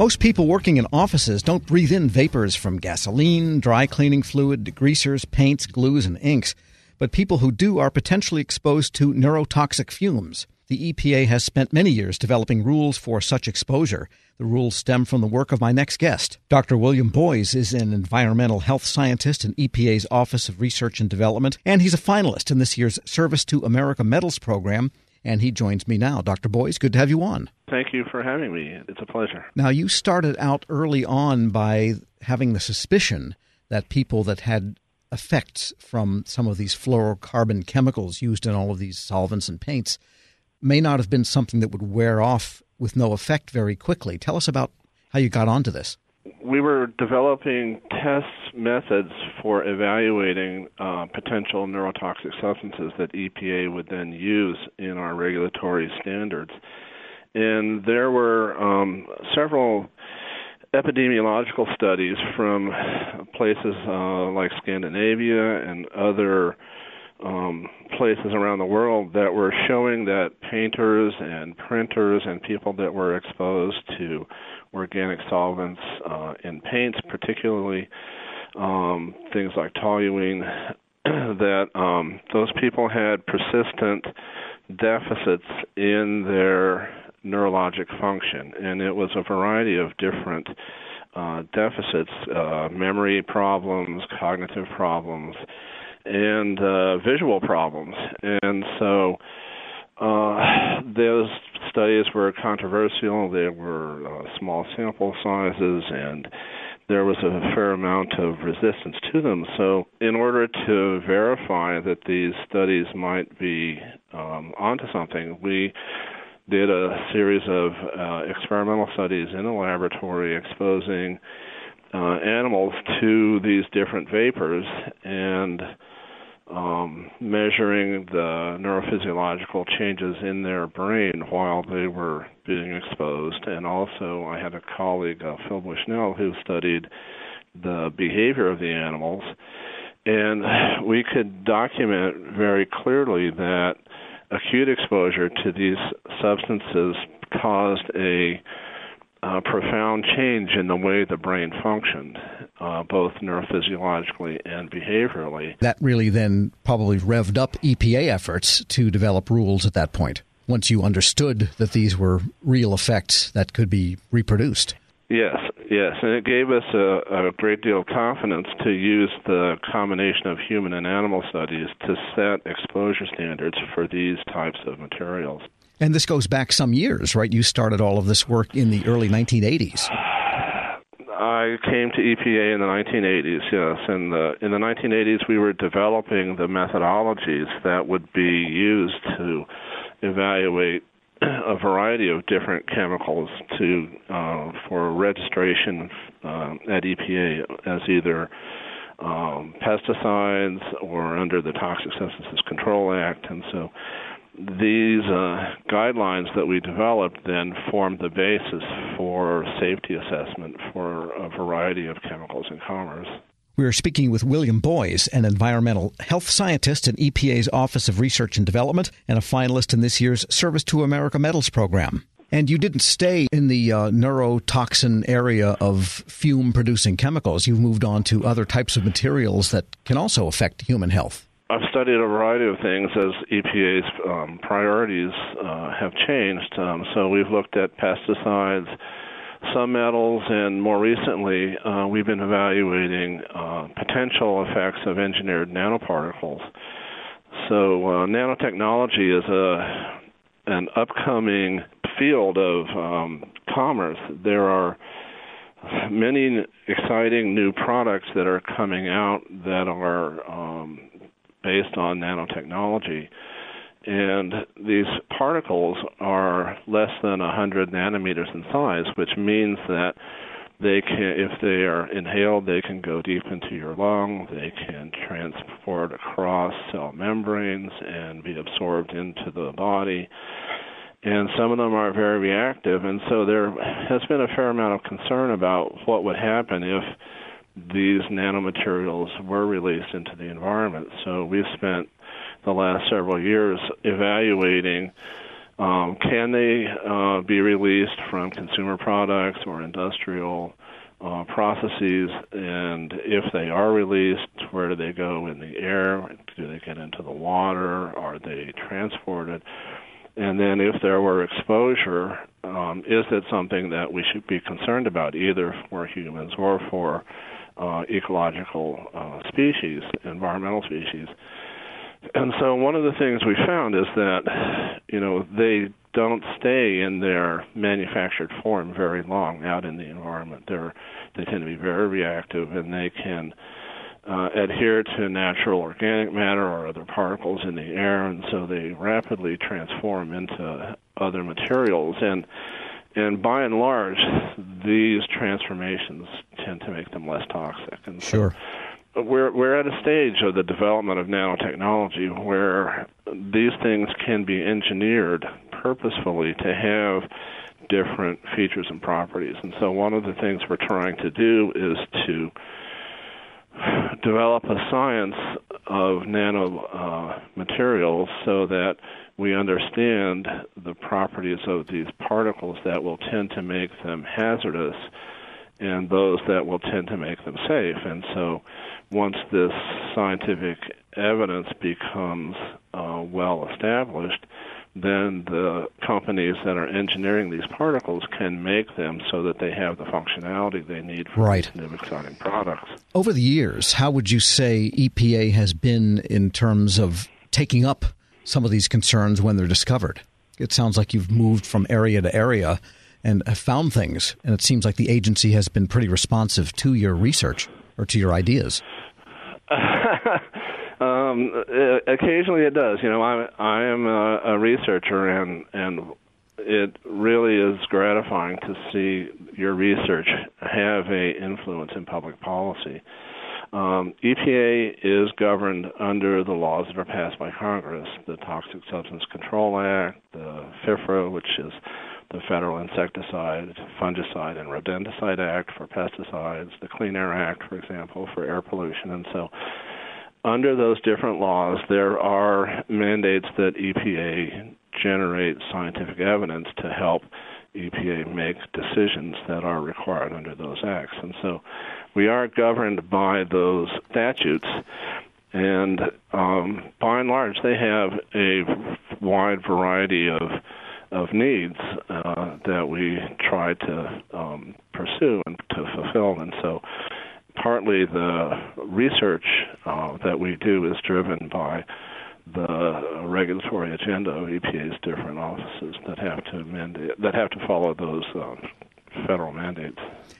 Most people working in offices don't breathe in vapors from gasoline, dry cleaning fluid, degreasers, paints, glues, and inks. But people who do are potentially exposed to neurotoxic fumes. The EPA has spent many years developing rules for such exposure. The rules stem from the work of my next guest. Dr. William Boyes is an environmental health scientist in EPA's Office of Research and Development, and he's a finalist in this year's Service to America Medals program and he joins me now. Dr. Boyes, good to have you on. Thank you for having me. It's a pleasure. Now, you started out early on by having the suspicion that people that had effects from some of these fluorocarbon chemicals used in all of these solvents and paints may not have been something that would wear off with no effect very quickly. Tell us about how you got onto this we were developing test methods for evaluating uh, potential neurotoxic substances that EPA would then use in our regulatory standards. And there were um, several epidemiological studies from places uh, like Scandinavia and other um, places around the world that were showing that painters and printers and people that were exposed to organic solvents uh, in paints, particularly um, things like toluene, that um, those people had persistent deficits in their neurologic function, and it was a variety of different uh, deficits, uh, memory problems, cognitive problems, and uh, visual problems. And so uh, those studies were controversial. They were uh, small sample sizes, and there was a fair amount of resistance to them. So, in order to verify that these studies might be um, onto something, we did a series of uh, experimental studies in a laboratory exposing uh, animals to these different vapors and um, measuring the neurophysiological changes in their brain while they were being exposed. And also, I had a colleague, uh, Phil Bushnell, who studied the behavior of the animals. And we could document very clearly that acute exposure to these substances caused a uh, profound change in the way the brain functioned, uh, both neurophysiologically and behaviorally. That really then probably revved up EPA efforts to develop rules at that point, once you understood that these were real effects that could be reproduced. Yes, yes, and it gave us a, a great deal of confidence to use the combination of human and animal studies to set exposure standards for these types of materials. And this goes back some years, right? You started all of this work in the early 1980s. I came to EPA in the 1980s, yes. And the, in the 1980s, we were developing the methodologies that would be used to evaluate a variety of different chemicals to uh, for registration uh, at EPA as either um, pesticides or under the Toxic Substances Control Act, and so these uh, guidelines that we developed then formed the basis for safety assessment for a variety of chemicals in commerce. We are speaking with William Boyes, an environmental health scientist in EPA's Office of Research and Development and a finalist in this year's Service to America Medals program. And you didn't stay in the uh, neurotoxin area of fume producing chemicals. You've moved on to other types of materials that can also affect human health. I've studied a variety of things as EPA's um, priorities uh, have changed. Um, so we've looked at pesticides, some metals, and more recently, uh, we've been evaluating uh, potential effects of engineered nanoparticles. So uh, nanotechnology is a an upcoming field of um, commerce. There are many exciting new products that are coming out that are um, based on nanotechnology. And these particles are less than 100 nanometers in size, which means that they can, if they are inhaled, they can go deep into your lung. They can transport across cell membranes and be absorbed into the body. And some of them are very reactive, and so there has been a fair amount of concern about what would happen if these nanomaterials were released into the environment. So we've spent the last several years evaluating Um, can they uh, be released from consumer products or industrial uh, processes? And if they are released, where do they go in the air? Do they get into the water? Are they transported? And then, if there were exposure, um, is it something that we should be concerned about, either for humans or for uh, ecological uh, species, environmental species? And so, one of the things we found is that, you know, they don't stay in their manufactured form very long out in the environment. They're they tend to be very reactive, and they can uh, adhere to natural organic matter or other particles in the air, and so they rapidly transform into other materials. And and by and large, these transformations tend to make them less toxic. And sure. So we're we're at a stage of the development of nanotechnology where these things can be engineered purposefully to have different features and properties. And so one of the things we're trying to do is to develop a science of nano uh, materials so that we understand the properties of these particles that will tend to make them hazardous and those that will tend to make them safe. And so once this scientific evidence becomes uh, well established, then the companies that are engineering these particles can make them so that they have the functionality they need for right. new exciting products. Over the years, how would you say EPA has been in terms of taking up some of these concerns when they're discovered? It sounds like you've moved from area to area and have found things, and it seems like the agency has been pretty responsive to your research or to your ideas. Um, uh, occasionally it does. You know, I I am a, a researcher, and and it really is gratifying to see your research have a influence in public policy. Um, EPA is governed under the laws that are passed by Congress, the Toxic Substance Control Act, the FIFRA, which is the Federal Insecticide, Fungicide, and Rodenticide Act for pesticides, the Clean Air Act, for example, for air pollution, and so under those different laws, there are mandates that EPA generate scientific evidence to help EPA make decisions that are required under those acts. And so we are governed by those statutes. And um, by and large, they have a wide variety of of needs uh, that we try to um, pursue and to fulfill. And so partly the research uh, that we do is driven by the regulatory agenda of EPA's different offices that have to mandate, that have to follow those uh, federal mandates.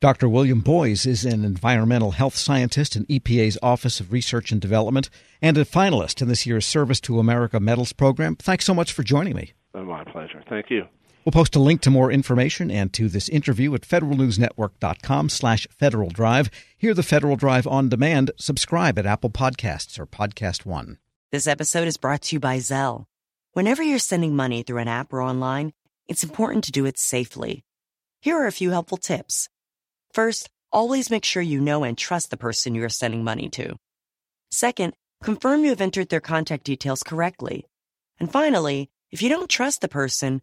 Dr. William Boyes is an environmental health scientist in EPA's Office of Research and Development and a finalist in this year's Service to America Medals program. Thanks so much for joining me. My pleasure. Thank you. We'll post a link to more information and to this interview at federalnewsnetwork.com slash Federal Drive. Hear the Federal Drive on demand. Subscribe at Apple Podcasts or Podcast One. This episode is brought to you by Zelle. Whenever you're sending money through an app or online, it's important to do it safely. Here are a few helpful tips. First, always make sure you know and trust the person you are sending money to. Second, confirm you have entered their contact details correctly. And finally, if you don't trust the person,